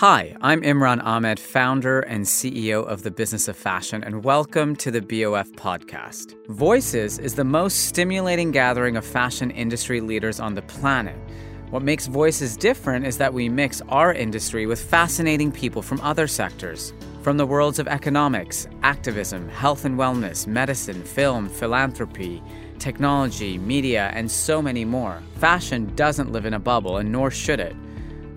Hi, I'm Imran Ahmed, founder and CEO of the Business of Fashion, and welcome to the BOF podcast. Voices is the most stimulating gathering of fashion industry leaders on the planet. What makes Voices different is that we mix our industry with fascinating people from other sectors. From the worlds of economics, activism, health and wellness, medicine, film, philanthropy, technology, media, and so many more. Fashion doesn't live in a bubble, and nor should it.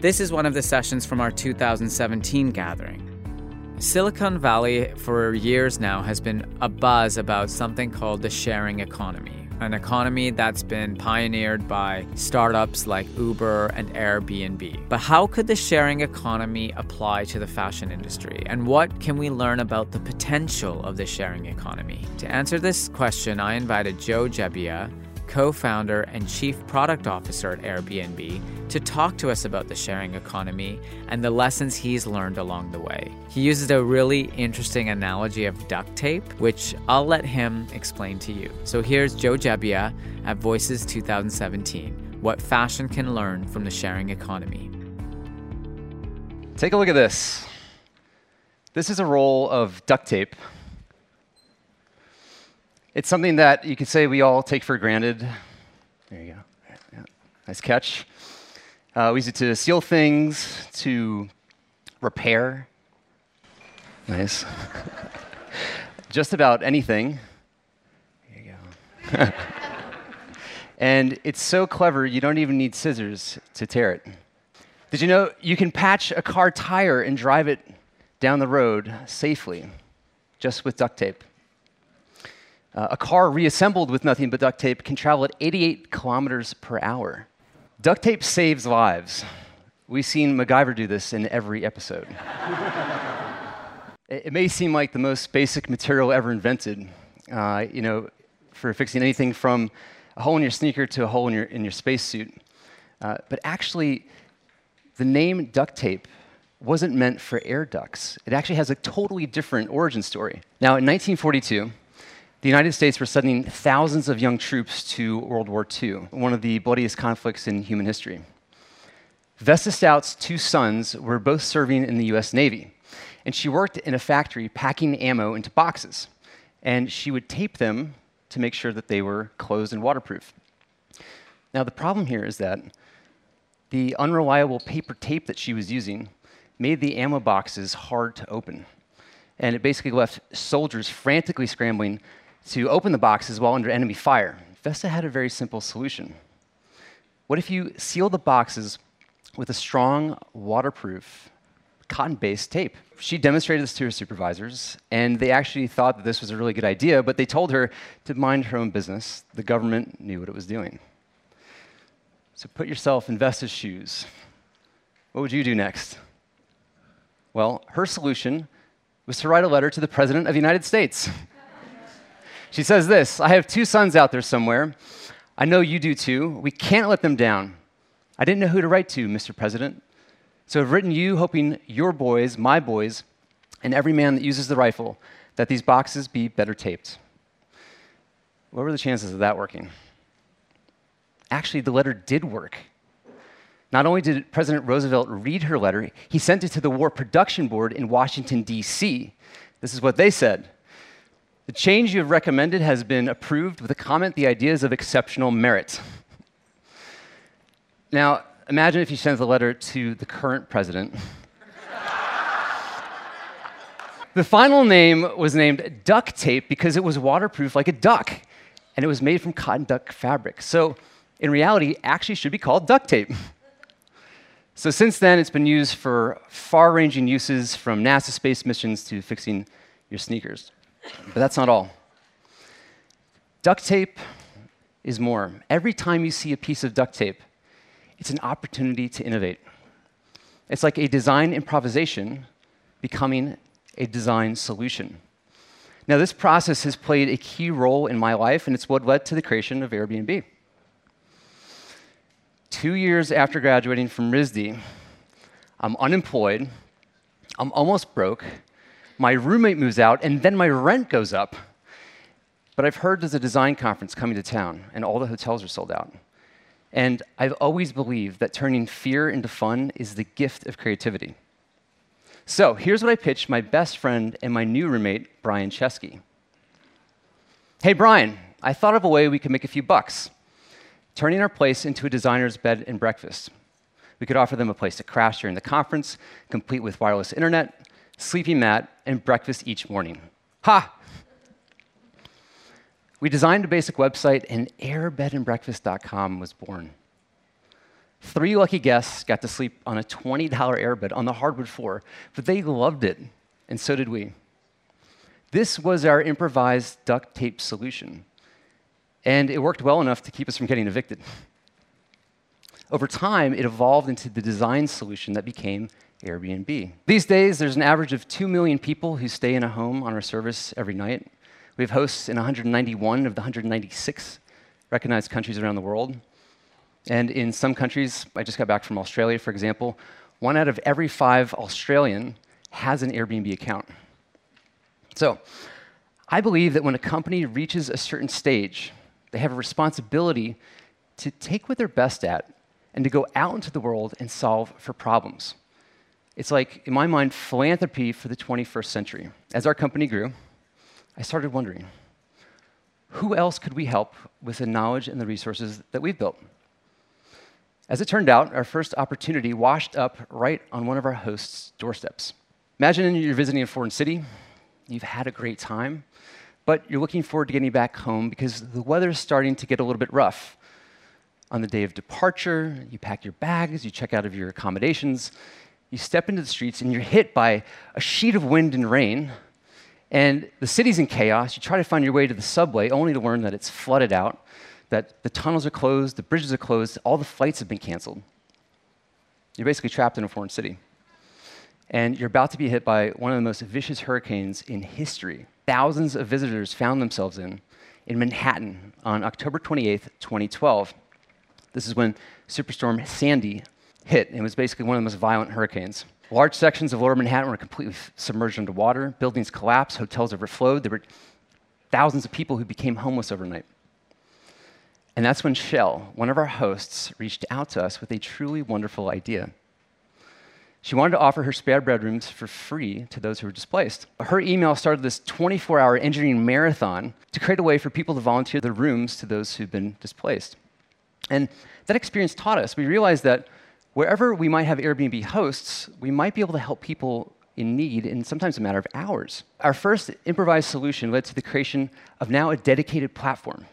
This is one of the sessions from our 2017 gathering. Silicon Valley, for years now, has been a buzz about something called the sharing economy an economy that's been pioneered by startups like Uber and Airbnb. But how could the sharing economy apply to the fashion industry? And what can we learn about the potential of the sharing economy? To answer this question, I invited Joe Gebbia, co founder and chief product officer at Airbnb, to talk to us about the sharing economy and the lessons he's learned along the way. He uses a really interesting analogy of duct tape, which I'll let him explain to you. So here's Joe Gebbia at Voices 2017 What Fashion Can Learn from the Sharing Economy. Take a look at this. This is a roll of duct tape it's something that you could say we all take for granted. There you go. Yeah. Nice catch. Uh, we use it to seal things, to repair. Nice. Just about anything. There you go. and it's so clever, you don't even need scissors to tear it. Did you know you can patch a car tire and drive it down the road safely just with duct tape? Uh, a car reassembled with nothing but duct tape can travel at 88 kilometers per hour. Duct tape saves lives. We've seen MacGyver do this in every episode. it, it, may seem like the most basic material ever invented, uh, you know, for fixing anything from a hole in your sneaker to a hole in your, in your spacesuit. Uh, but actually, the name duct tape wasn't meant for air ducts. It actually has a totally different origin story. Now, in 1942, the United States were sending thousands of young troops to World War II, one of the bloodiest conflicts in human history. Vesta Stout's two sons were both serving in the US Navy, and she worked in a factory packing ammo into boxes, and she would tape them to make sure that they were closed and waterproof. Now, the problem here is that the unreliable paper tape that she was using made the ammo boxes hard to open. And it basically left soldiers frantically scrambling to open the boxes while under enemy fire. Vesta had a very simple solution. What if you seal the boxes with a strong, waterproof, cotton based tape? She demonstrated this to her supervisors, and they actually thought that this was a really good idea, but they told her to mind her own business. The government knew what it was doing. So put yourself in Vesta's shoes. What would you do next? Well, her solution was to write a letter to the President of the United States. She says this I have two sons out there somewhere. I know you do too. We can't let them down. I didn't know who to write to, Mr. President. So I've written you, hoping your boys, my boys, and every man that uses the rifle, that these boxes be better taped. What were the chances of that working? Actually, the letter did work. Not only did President Roosevelt read her letter, he sent it to the War Production Board in Washington, D.C. This is what they said the change you have recommended has been approved with a comment the ideas of exceptional merit. Now, imagine if you sent the letter to the current president. the final name was named duck tape because it was waterproof like a duck, and it was made from cotton duck fabric. So, in reality, actually should be called duck tape. So, since then, it's been used for far ranging uses from NASA space missions to fixing your sneakers. But that's not all. Duct tape is more. Every time you see a piece of duct tape, it's an opportunity to innovate. It's like a design improvisation becoming a design solution. Now, this process has played a key role in my life, and it's what led to the creation of Airbnb. Two years after graduating from RISD, I'm unemployed, I'm almost broke, my roommate moves out, and then my rent goes up. But I've heard there's a design conference coming to town, and all the hotels are sold out. And I've always believed that turning fear into fun is the gift of creativity. So here's what I pitched my best friend and my new roommate, Brian Chesky. Hey, Brian, I thought of a way we could make a few bucks, turning our place into a designer's bed and breakfast. We could offer them a place to crash during the conference, complete with wireless internet, sleeping mat, and breakfast each morning. Ha! We designed a basic website, and airbedandbreakfast.com was born. Three lucky guests got to sleep on a $20 airbed on the hardwood floor, but they loved it, and so did we. This was our improvised duct tape solution, and it worked well enough to keep us from getting evicted. Over time, it evolved into the design solution that became Airbnb. These days, there's an average of 2 million people who stay in a home on our service every night. We have hosts in 191 of the 196 recognized countries around the world. And in some countries, I just got back from Australia, for example, one out of every five Australian has an Airbnb account. So, I believe that when a company reaches a certain stage, they have a responsibility to take what they're best at and to go out into the world and solve for problems. It's like, in my mind, philanthropy for the 21st century. As our company grew, I started wondering who else could we help with the knowledge and the resources that we've built? As it turned out, our first opportunity washed up right on one of our hosts' doorsteps. Imagine you're visiting a foreign city, you've had a great time, but you're looking forward to getting back home because the weather's starting to get a little bit rough. On the day of departure, you pack your bags, you check out of your accommodations, you step into the streets, and you're hit by a sheet of wind and rain. And the city's in chaos. You try to find your way to the subway, only to learn that it's flooded out that the tunnels are closed, the bridges are closed, all the flights have been canceled. You're basically trapped in a foreign city. And you're about to be hit by one of the most vicious hurricanes in history. Thousands of visitors found themselves in in Manhattan on October 28th, 2012. This is when Superstorm Sandy hit, and it was basically one of the most violent hurricanes. Large sections of lower Manhattan were completely submerged underwater, buildings collapsed, hotels overflowed. There were thousands of people who became homeless overnight. And that's when Shell, one of our hosts, reached out to us with a truly wonderful idea. She wanted to offer her spare bedrooms for free to those who were displaced. Her email started this 24 hour engineering marathon to create a way for people to volunteer their rooms to those who've been displaced. And that experience taught us, we realized that wherever we might have Airbnb hosts, we might be able to help people in need in sometimes a matter of hours. Our first improvised solution led to the creation of now a dedicated platform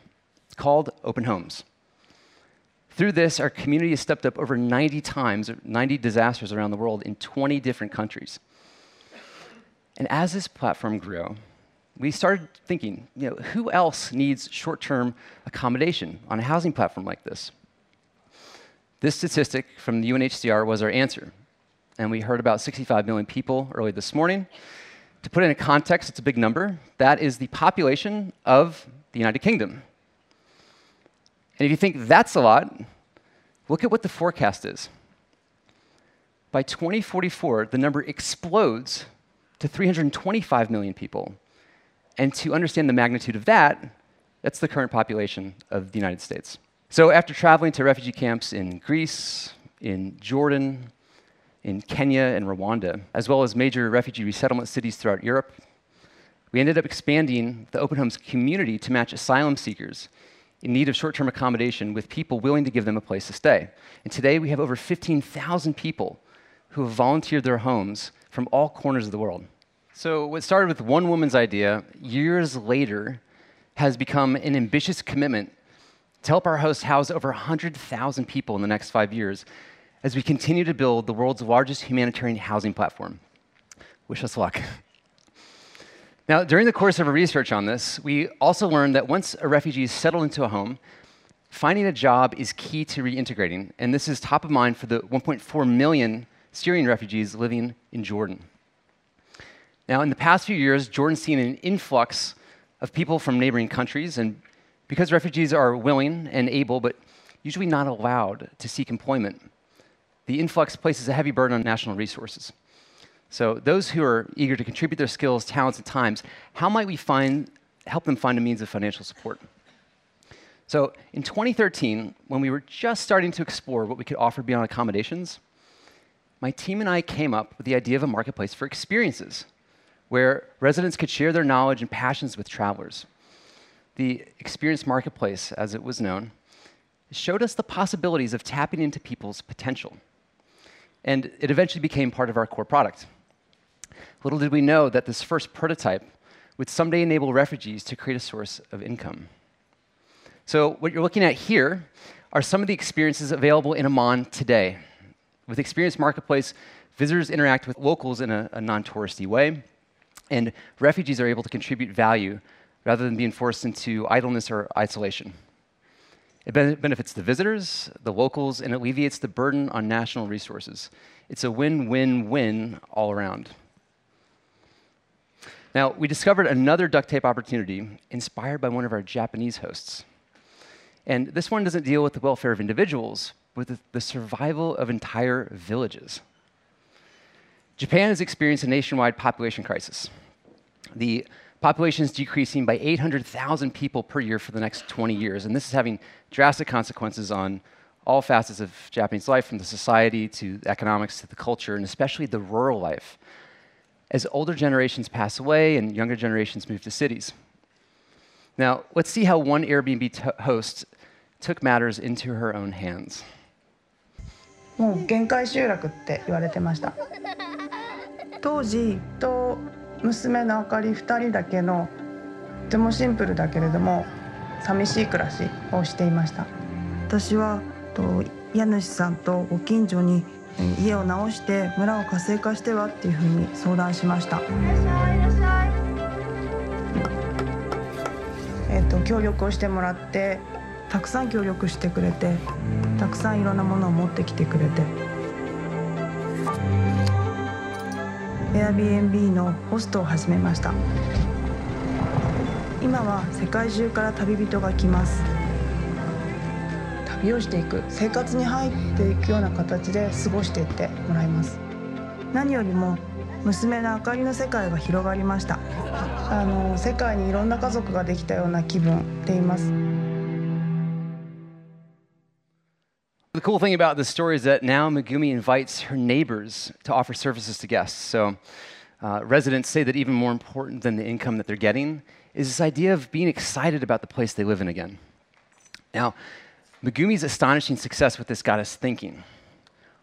called Open Homes. Through this, our community has stepped up over 90 times, 90 disasters around the world in 20 different countries. And as this platform grew, we started thinking, you know, who else needs short-term accommodation on a housing platform like this? This statistic from the UNHCR was our answer. And we heard about 65 million people early this morning. To put it in context, it's a big number. That is the population of the United Kingdom. And if you think that's a lot, look at what the forecast is. By 2044, the number explodes to 325 million people. And to understand the magnitude of that, that's the current population of the United States. So after traveling to refugee camps in Greece, in Jordan, in Kenya and Rwanda, as well as major refugee resettlement cities throughout Europe, we ended up expanding the Open Homes community to match asylum seekers in need of short term accommodation with people willing to give them a place to stay. And today we have over 15,000 people who have volunteered their homes from all corners of the world. So, what started with one woman's idea, years later, has become an ambitious commitment to help our host house over 100,000 people in the next five years as we continue to build the world's largest humanitarian housing platform. Wish us luck. Now, during the course of our research on this, we also learned that once a refugee is settled into a home, finding a job is key to reintegrating, and this is top of mind for the 1.4 million Syrian refugees living in Jordan. Now, in the past few years, Jordan's seen an influx of people from neighboring countries, and because refugees are willing and able, but usually not allowed to seek employment, the influx places a heavy burden on national resources. So those who are eager to contribute their skills, talents, and times, how might we find, help them find a means of financial support? So in 2013, when we were just starting to explore what we could offer beyond accommodations, my team and I came up with the idea of a marketplace for experiences where residents could share their knowledge and passions with travelers. The Experience Marketplace, as it was known, showed us the possibilities of tapping into people's potential. And it eventually became part of our core product. Little did we know that this first prototype would someday enable refugees to create a source of income. So, what you're looking at here are some of the experiences available in Amman today. With Experience Marketplace, visitors interact with locals in a, a non touristy way, and refugees are able to contribute value rather than being forced into idleness or isolation. It benefits the visitors, the locals, and alleviates the burden on national resources. It's a win win win all around. Now, we discovered another duct tape opportunity inspired by one of our Japanese hosts. And this one doesn't deal with the welfare of individuals, but with the survival of entire villages. Japan has experienced a nationwide population crisis. The population is decreasing by 800,000 people per year for the next 20 years, and this is having drastic consequences on all facets of Japanese life, from the society to the economics to the culture, and especially the rural life as older generations pass away and younger generations move to cities. Now, let's see how one Airbnb t- host took matters into her own hands. もう限界集落って言われてました当時と 娘のあかり2人だけのとてもシンプルだけれども寂しい暮らしをしていました私はと家主さんとご近所に家を直して村を活性化してはっていうふうに相談しました。えっ、と協力をしてもらってたくさん協力してくれてたくさんいろんなものを持ってきてくれて Airbnb のホストを始めました。今は世界中から旅人が来ます。旅をしていく生活に入っていくような形で過ごしていってもらいます。何よりも娘の明かりの世界が広がりました。あの世界にいろんな家族ができたような気分でいます。The cool thing about this story is that now Megumi invites her neighbors to offer services to guests. So, uh, residents say that even more important than the income that they're getting is this idea of being excited about the place they live in again. Now, Megumi's astonishing success with this got us thinking.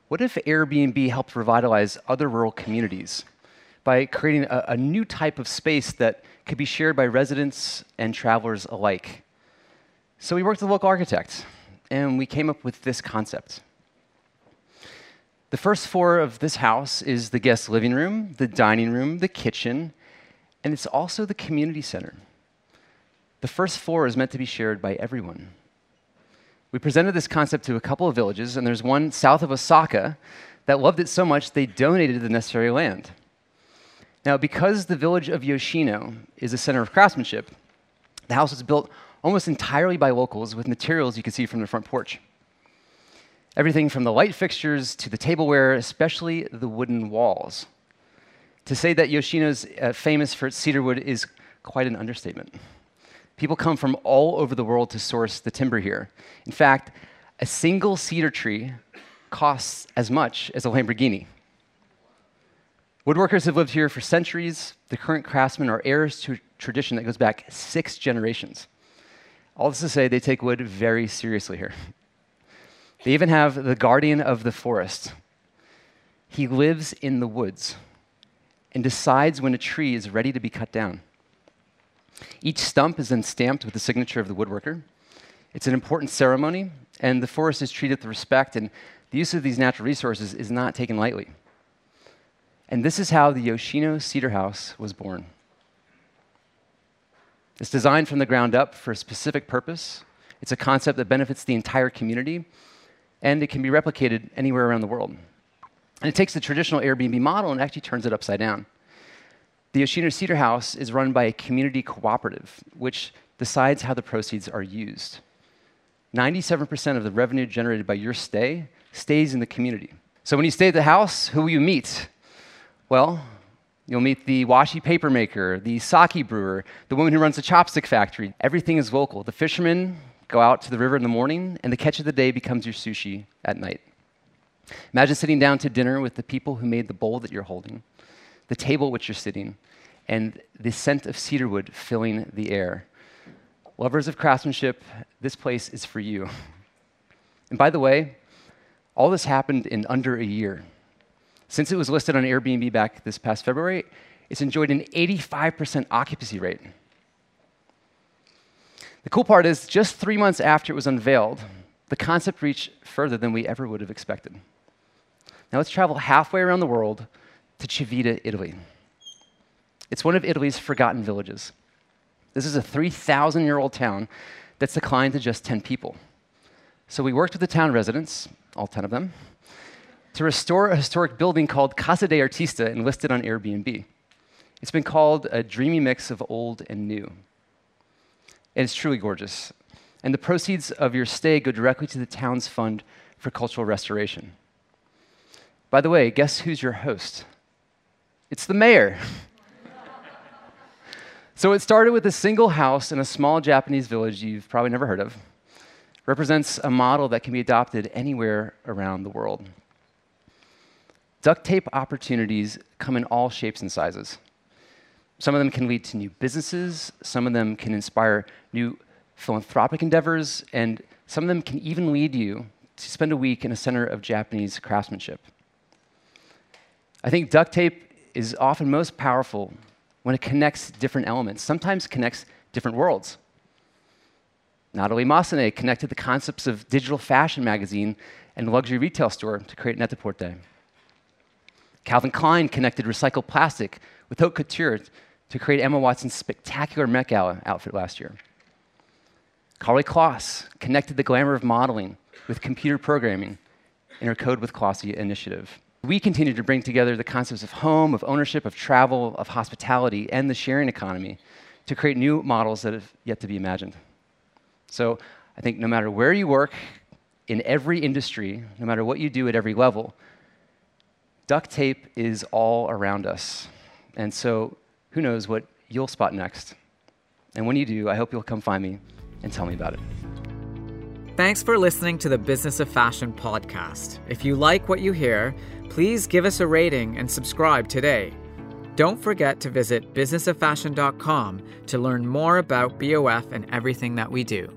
What if Airbnb helped revitalize other rural communities by creating a, a new type of space that could be shared by residents and travelers alike? So we worked with a local architect, and we came up with this concept. The first floor of this house is the guest living room, the dining room, the kitchen, and it's also the community center. The first floor is meant to be shared by everyone. We presented this concept to a couple of villages, and there's one south of Osaka that loved it so much they donated the necessary land. Now, because the village of Yoshino is a center of craftsmanship, the house was built almost entirely by locals with materials you can see from the front porch. Everything from the light fixtures to the tableware, especially the wooden walls. To say that Yoshino's uh, famous for its cedar wood is quite an understatement. People come from all over the world to source the timber here. In fact, a single cedar tree costs as much as a Lamborghini. Woodworkers have lived here for centuries. The current craftsmen are heirs to a tradition that goes back six generations. All this to say, they take wood very seriously here. They even have the guardian of the forest. He lives in the woods and decides when a tree is ready to be cut down. Each stump is then stamped with the signature of the woodworker. It's an important ceremony, and the forest is treated with respect, and the use of these natural resources is not taken lightly. And this is how the Yoshino Cedar House was born. It's designed from the ground up for a specific purpose. It's a concept that benefits the entire community, and it can be replicated anywhere around the world. And it takes the traditional Airbnb model and actually turns it upside down. The Yoshino Cedar House is run by a community cooperative, which decides how the proceeds are used. 97% of the revenue generated by your stay stays in the community. So when you stay at the house, who will you meet? Well, you'll meet the washi paper maker, the sake brewer, the woman who runs the chopstick factory. Everything is local. The fishermen go out to the river in the morning, and the catch of the day becomes your sushi at night. Imagine sitting down to dinner with the people who made the bowl that you're holding, the table at which you're sitting, and the scent of cedarwood filling the air. Lovers of craftsmanship, this place is for you. And by the way, all this happened in under a year. Since it was listed on Airbnb back this past February, it's enjoyed an 85% occupancy rate. The cool part is, just three months after it was unveiled, the concept reached further than we ever would have expected. Now let's travel halfway around the world to Civita, Italy. It's one of Italy's forgotten villages. This is a 3,000 year old town that's declined to just 10 people. So we worked with the town residents, all 10 of them, to restore a historic building called Casa de Artista and listed on Airbnb. It's been called a dreamy mix of old and new. And it's truly gorgeous. And the proceeds of your stay go directly to the town's fund for cultural restoration. By the way, guess who's your host? It's the mayor. so it started with a single house in a small Japanese village you've probably never heard of. Represents a model that can be adopted anywhere around the world. Duct tape opportunities come in all shapes and sizes. Some of them can lead to new businesses, some of them can inspire new philanthropic endeavors, and some of them can even lead you to spend a week in a center of Japanese craftsmanship. I think duct tape is often most powerful when it connects different elements, sometimes connects different worlds. Natalie Massenet connected the concepts of digital fashion magazine and luxury retail store to create Net-a-Porter. Calvin Klein connected recycled plastic with haute couture to create Emma Watson's spectacular Met Gala outfit last year. Karlie Kloss connected the glamour of modeling with computer programming in her Kode with Klossy initiative we continue to bring together the concepts of home, of ownership, of travel, of hospitality, and the sharing economy to create new models that have yet to be imagined. So I think no matter where you work, in every industry, no matter what you do at every level, duct tape is all around us. And so who knows what you'll spot next. And when you do, I hope you'll come find me and tell me about it. Thanks for listening to the Business of Fashion podcast. If you like what you hear, please give us a rating and subscribe today. Don't forget to visit businessoffashion.com to learn more about BOF and everything that we do.